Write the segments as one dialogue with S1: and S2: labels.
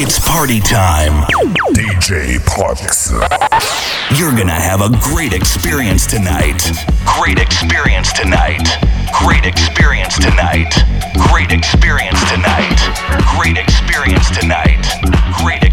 S1: It's party time.
S2: DJ Parks.
S1: You're going to have a great experience tonight. Great experience tonight. Great experience tonight. Great experience tonight. Great experience tonight. Great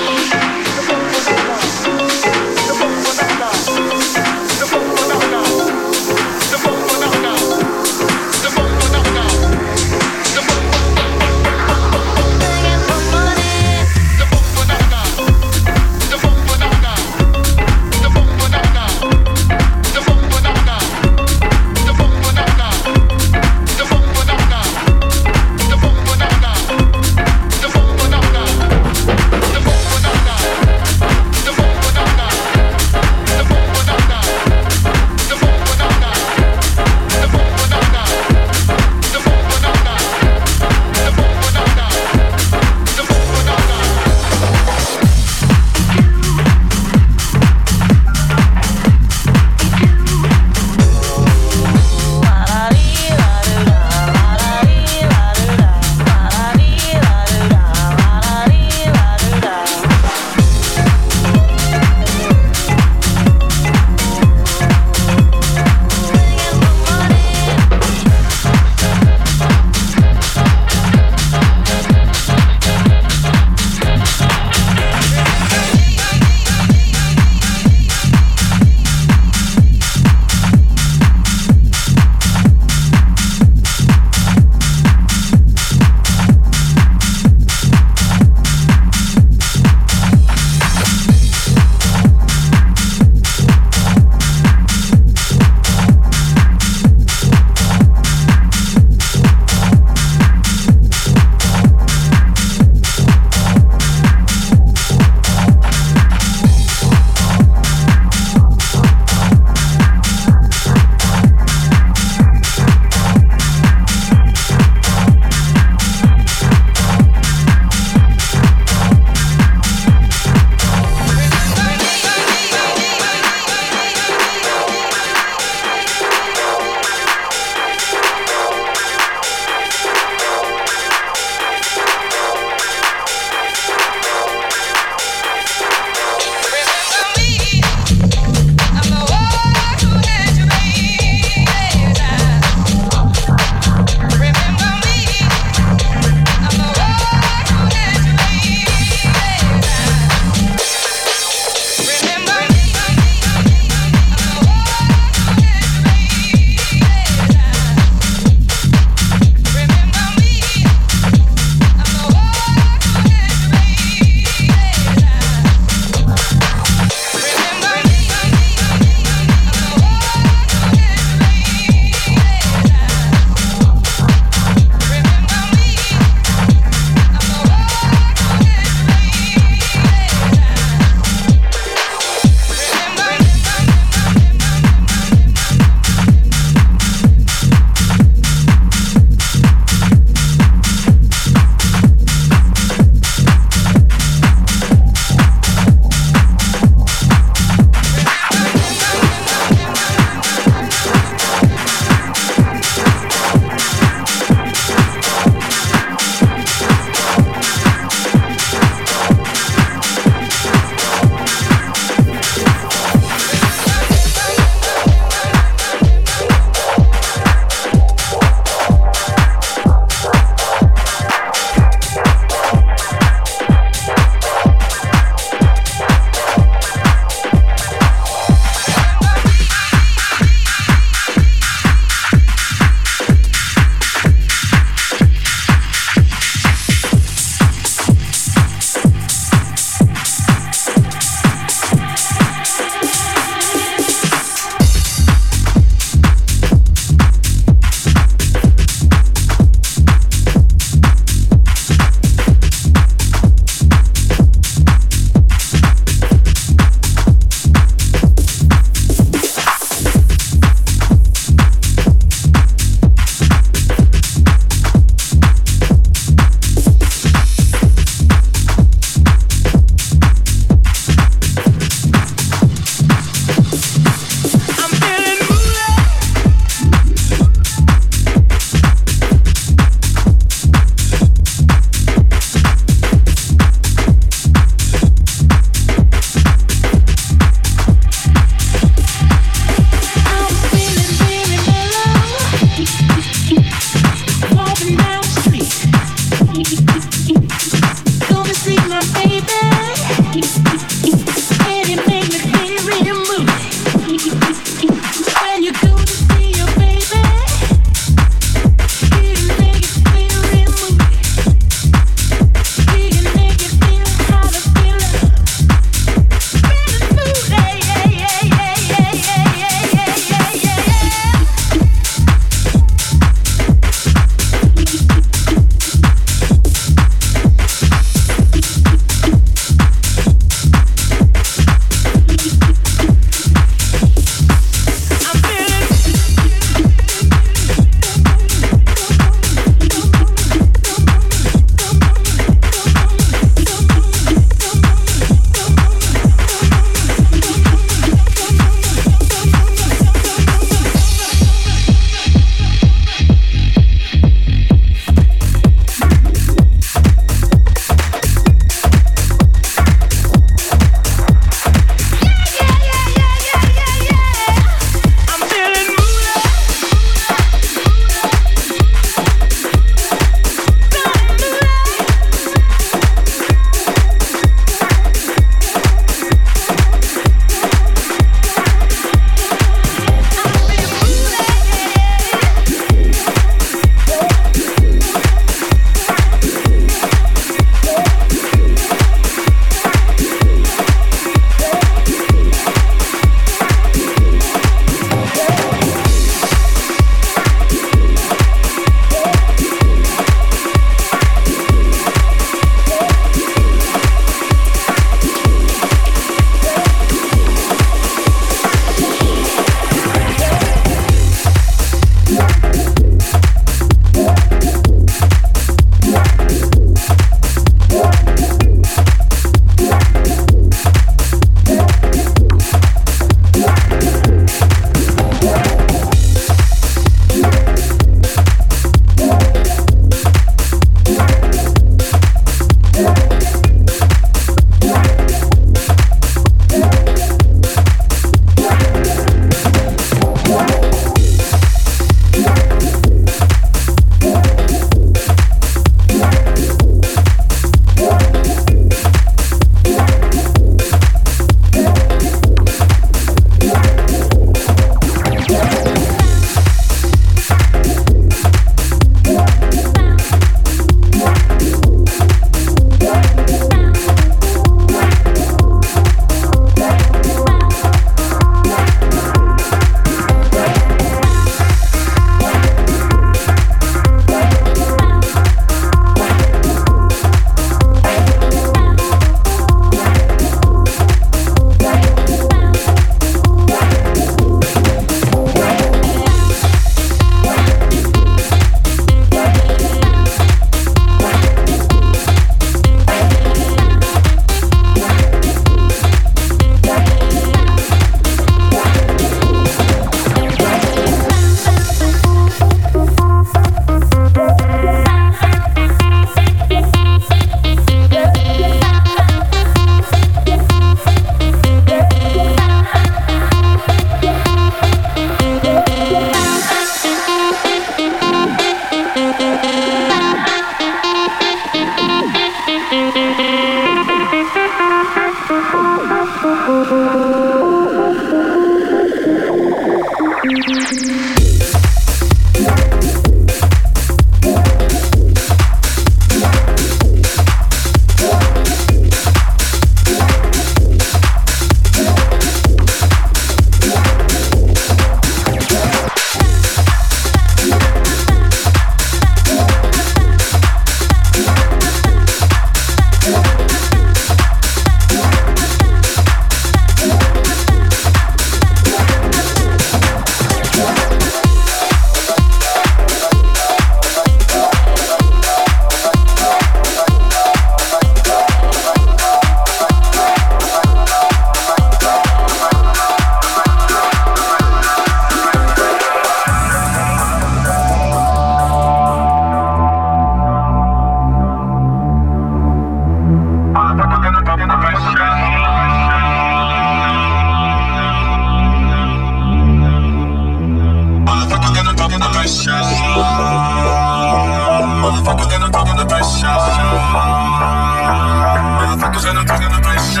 S3: Motherfuckers gonna talk the pressure.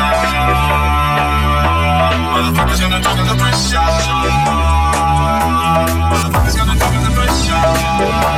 S3: Motherfuckers gonna talk the pressure. Motherfuckers gonna talk the pressure.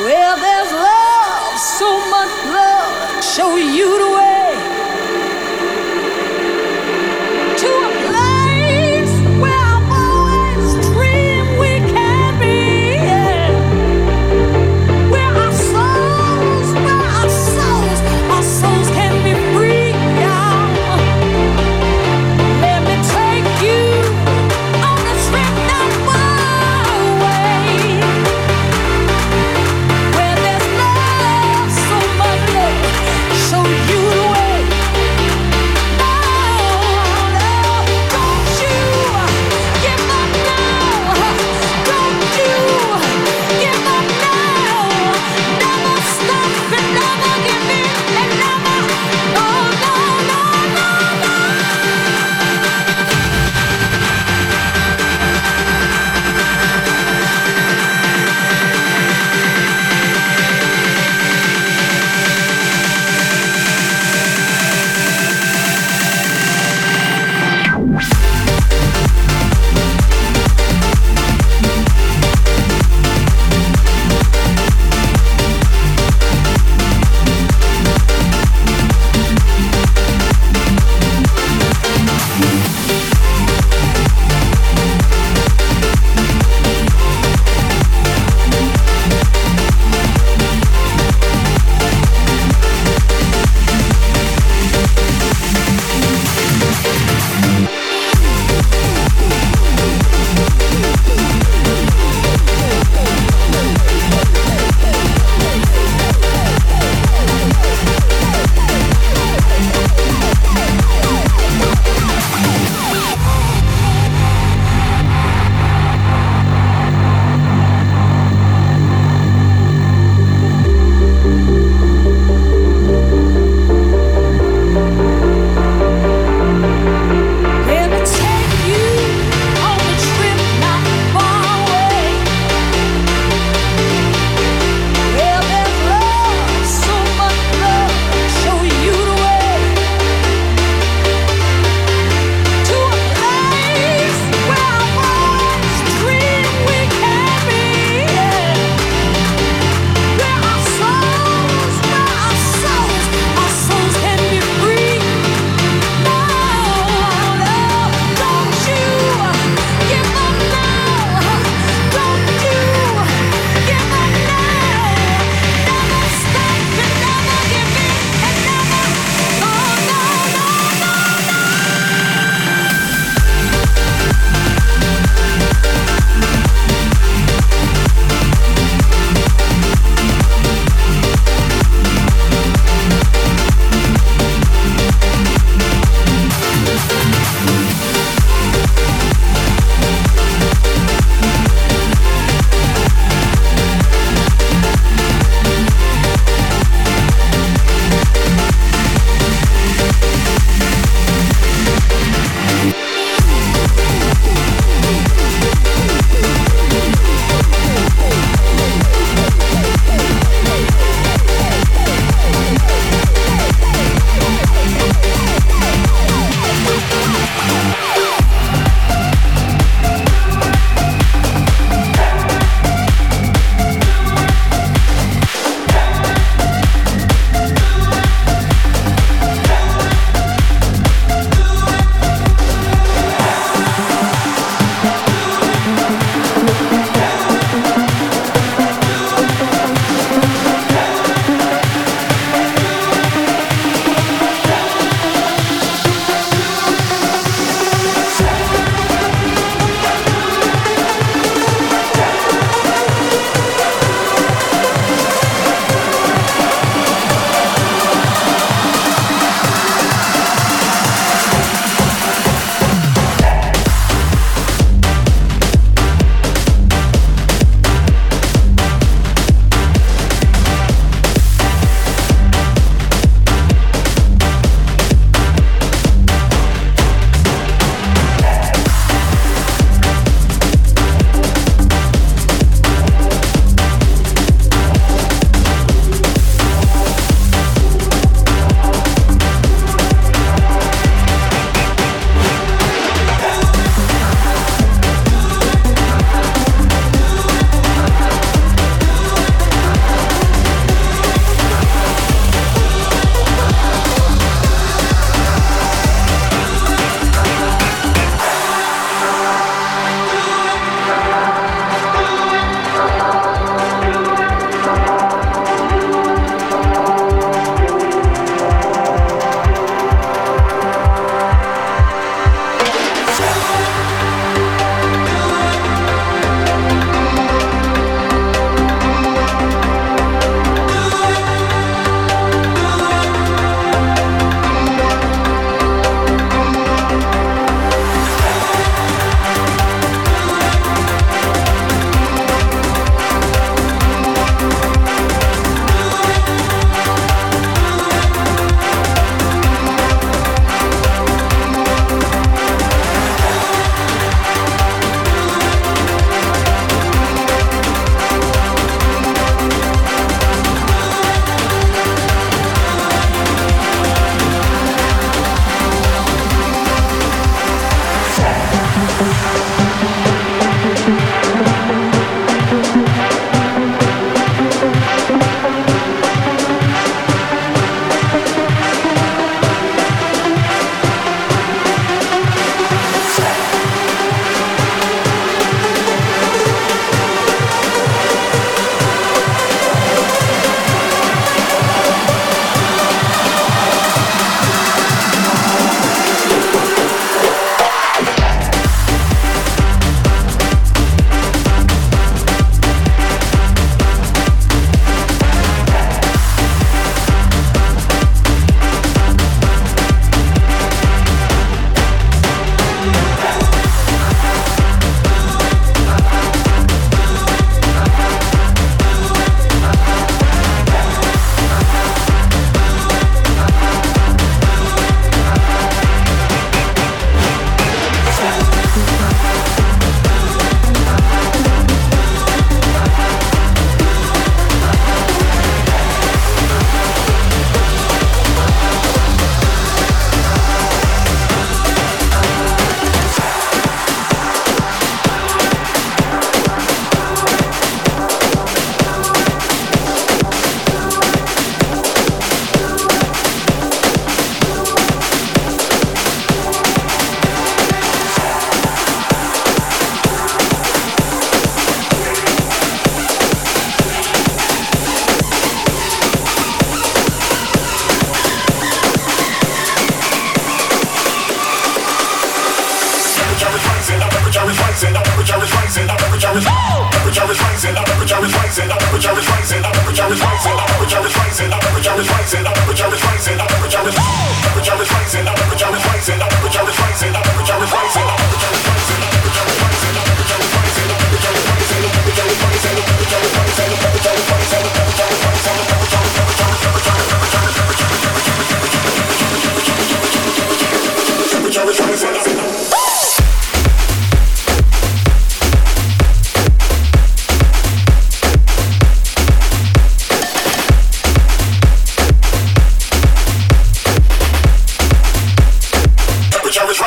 S3: Where there's love, so much love, show you
S4: the way to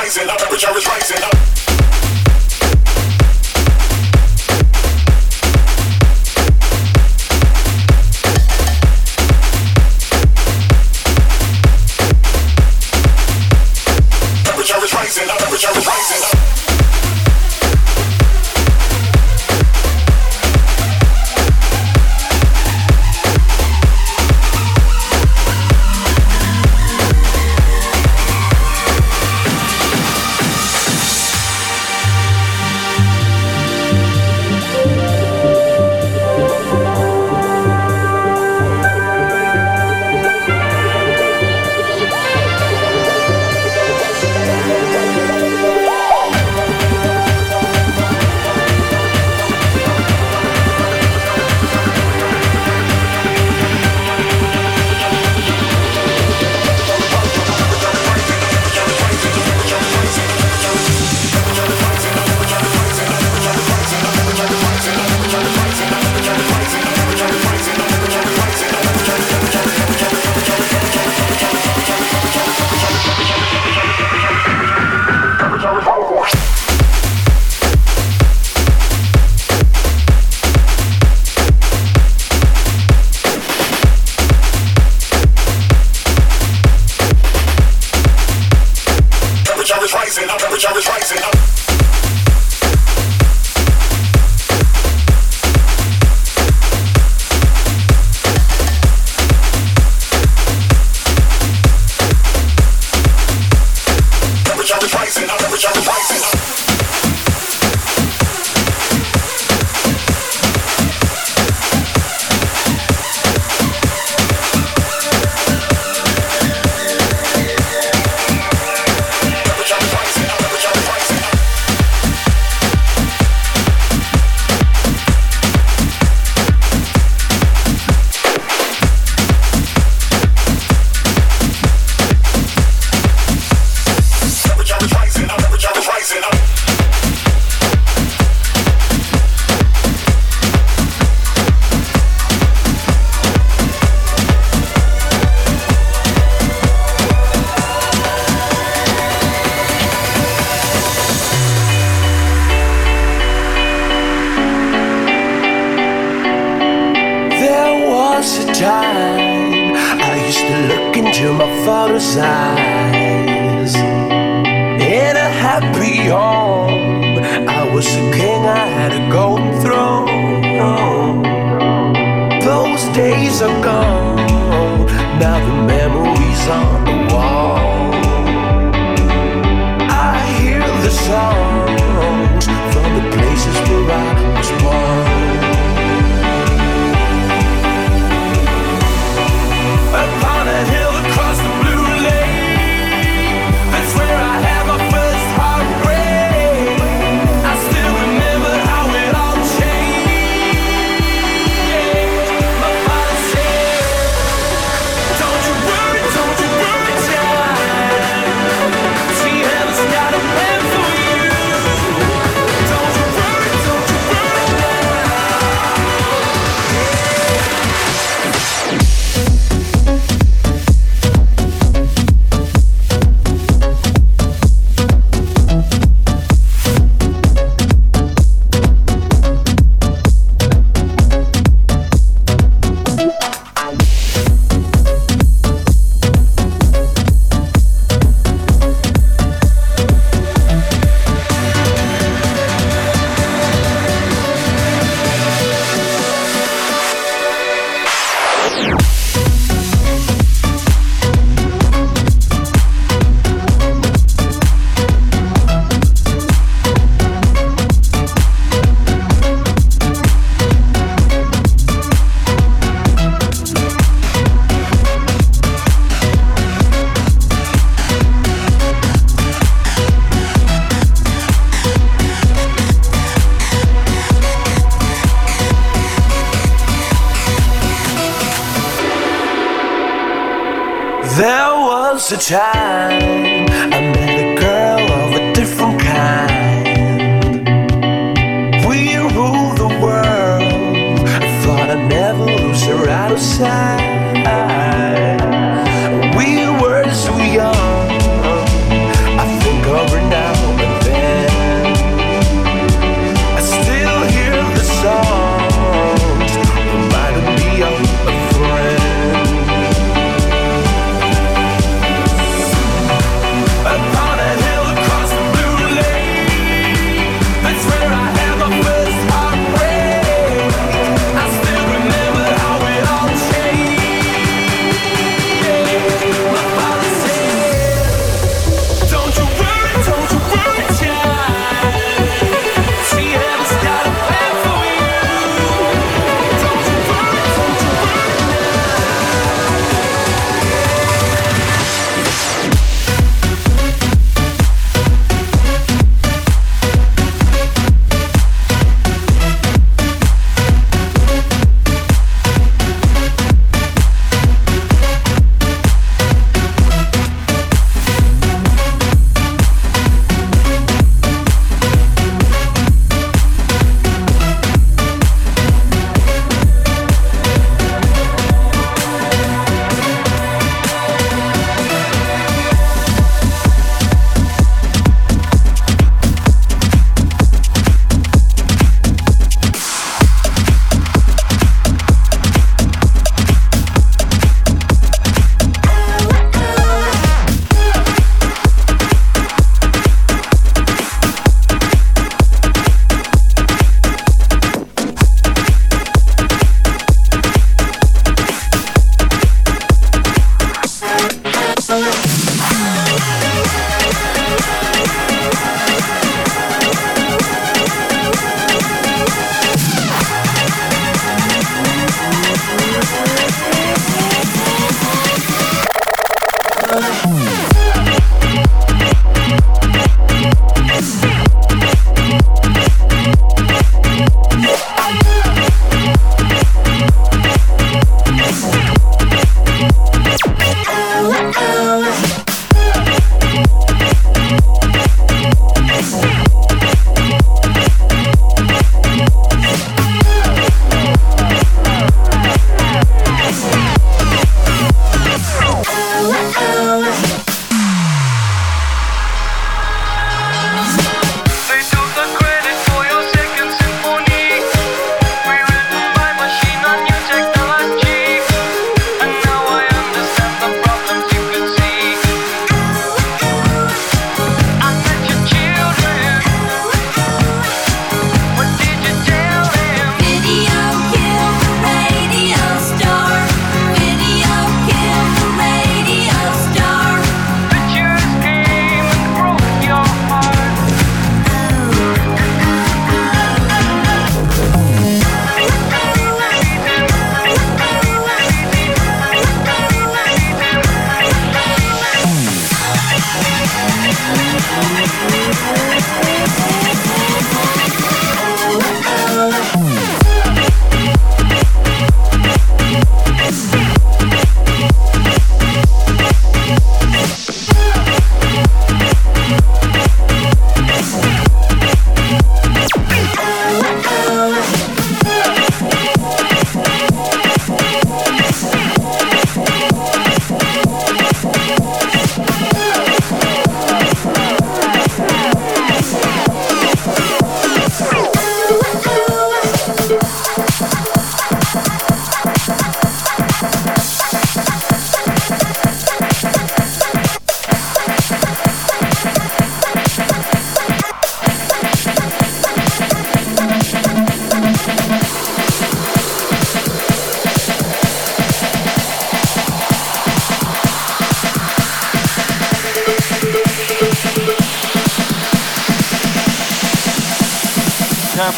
S4: rising, the temperature is rising. days are gone. Now the
S5: memories on the wall. I
S6: hear the
S5: song. Was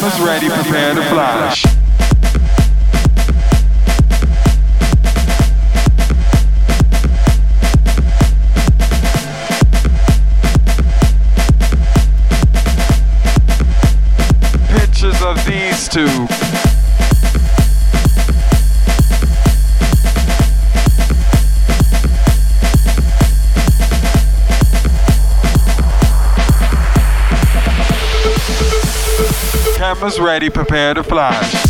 S7: Campus ready, prepare to fly. Cameras ready, prepare to flash.